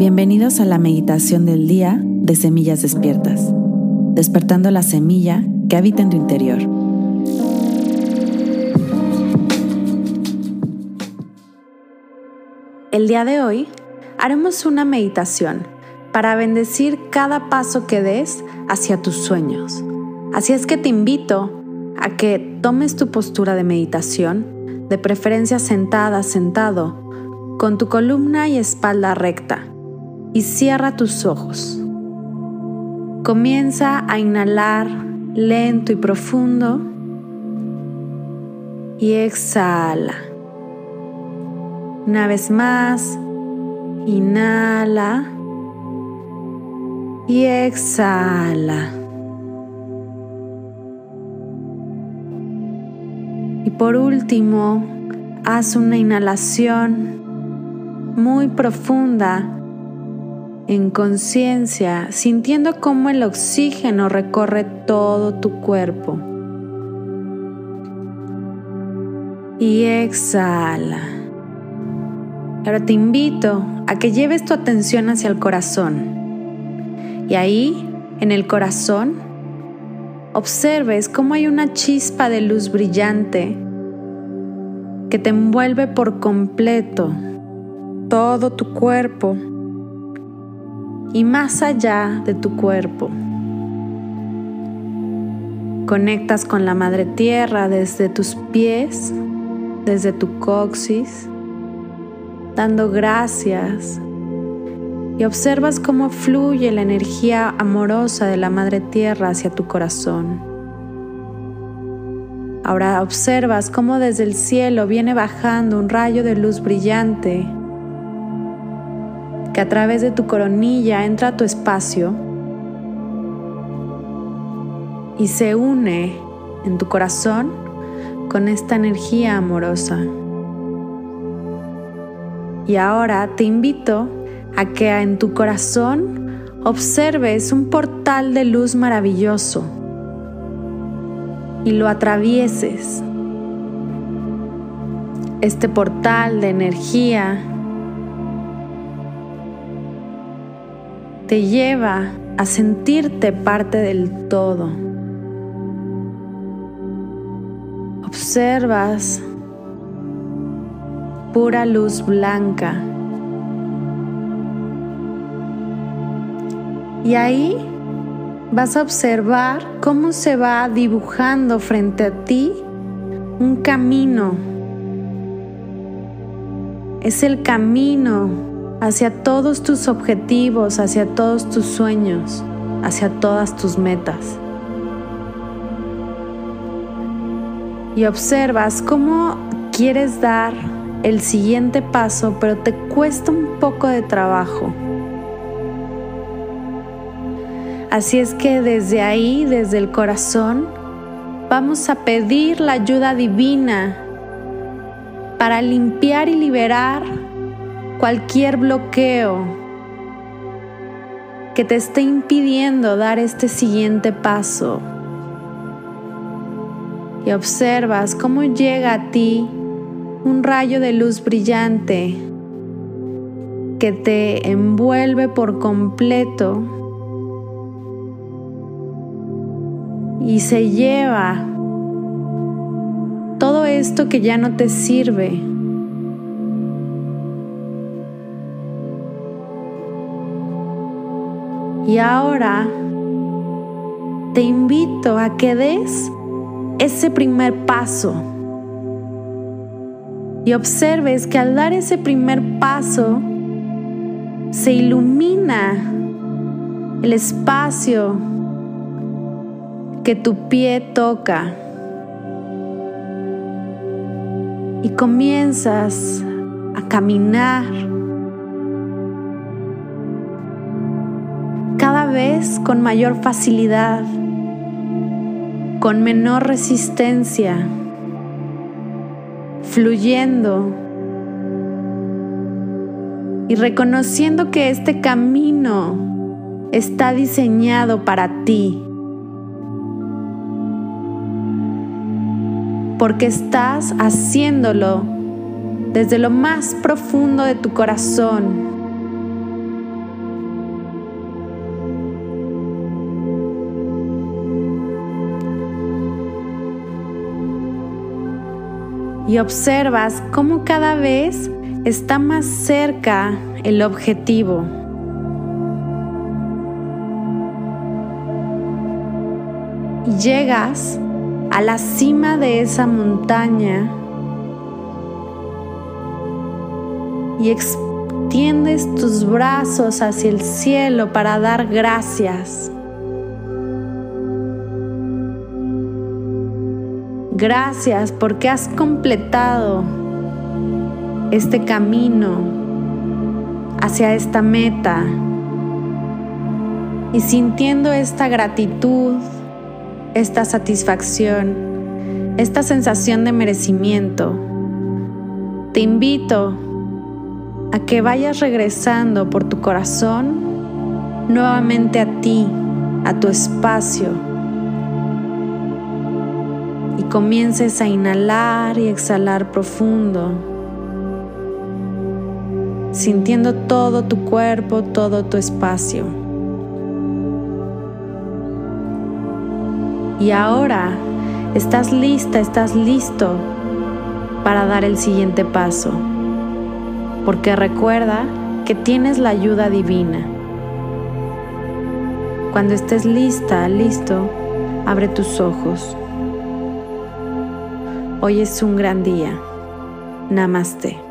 Bienvenidos a la meditación del día de Semillas Despiertas, despertando la semilla que habita en tu interior. El día de hoy haremos una meditación para bendecir cada paso que des hacia tus sueños. Así es que te invito a que tomes tu postura de meditación, de preferencia sentada, sentado, con tu columna y espalda recta, y cierra tus ojos. Comienza a inhalar lento y profundo y exhala. Una vez más, inhala y exhala. Y por último, haz una inhalación muy profunda en conciencia, sintiendo cómo el oxígeno recorre todo tu cuerpo. Y exhala. Ahora te invito a que lleves tu atención hacia el corazón. Y ahí, en el corazón, observes cómo hay una chispa de luz brillante que te envuelve por completo todo tu cuerpo y más allá de tu cuerpo. Conectas con la Madre Tierra desde tus pies, desde tu coxis, dando gracias y observas cómo fluye la energía amorosa de la Madre Tierra hacia tu corazón. Ahora observas cómo desde el cielo viene bajando un rayo de luz brillante que a través de tu coronilla entra a tu espacio y se une en tu corazón con esta energía amorosa. Y ahora te invito a que en tu corazón observes un portal de luz maravilloso y lo atravieses. Este portal de energía te lleva a sentirte parte del todo. Observas pura luz blanca Y ahí vas a observar cómo se va dibujando frente a ti un camino. Es el camino hacia todos tus objetivos, hacia todos tus sueños, hacia todas tus metas. Y observas cómo quieres dar el siguiente paso, pero te cuesta un poco de trabajo. Así es que desde ahí, desde el corazón, vamos a pedir la ayuda divina para limpiar y liberar cualquier bloqueo que te esté impidiendo dar este siguiente paso. Y observas cómo llega a ti un rayo de luz brillante que te envuelve por completo y se lleva todo esto que ya no te sirve. Y ahora te invito a que des ese primer paso. Y observes que al dar ese primer paso se ilumina el espacio que tu pie toca. Y comienzas a caminar vez con mayor facilidad, con menor resistencia, fluyendo y reconociendo que este camino está diseñado para ti. porque estás haciéndolo desde lo más profundo de tu corazón, y observas cómo cada vez está más cerca el objetivo. Y llegas a la cima de esa montaña y extiendes tus brazos hacia el cielo para dar gracias. Gracias porque has completado este camino hacia esta meta. Y sintiendo esta gratitud, esta satisfacción, esta sensación de merecimiento, te invito a que vayas regresando por tu corazón nuevamente a ti, a tu espacio, y comiences a inhalar y exhalar profundo, sintiendo todo tu cuerpo, todo tu espacio. Y ahora estás lista, estás listo para dar el siguiente paso porque recuerda que tienes la ayuda divina. Cuando estés lista, listo, abre tus ojos. Hoy es un gran día. Namaste.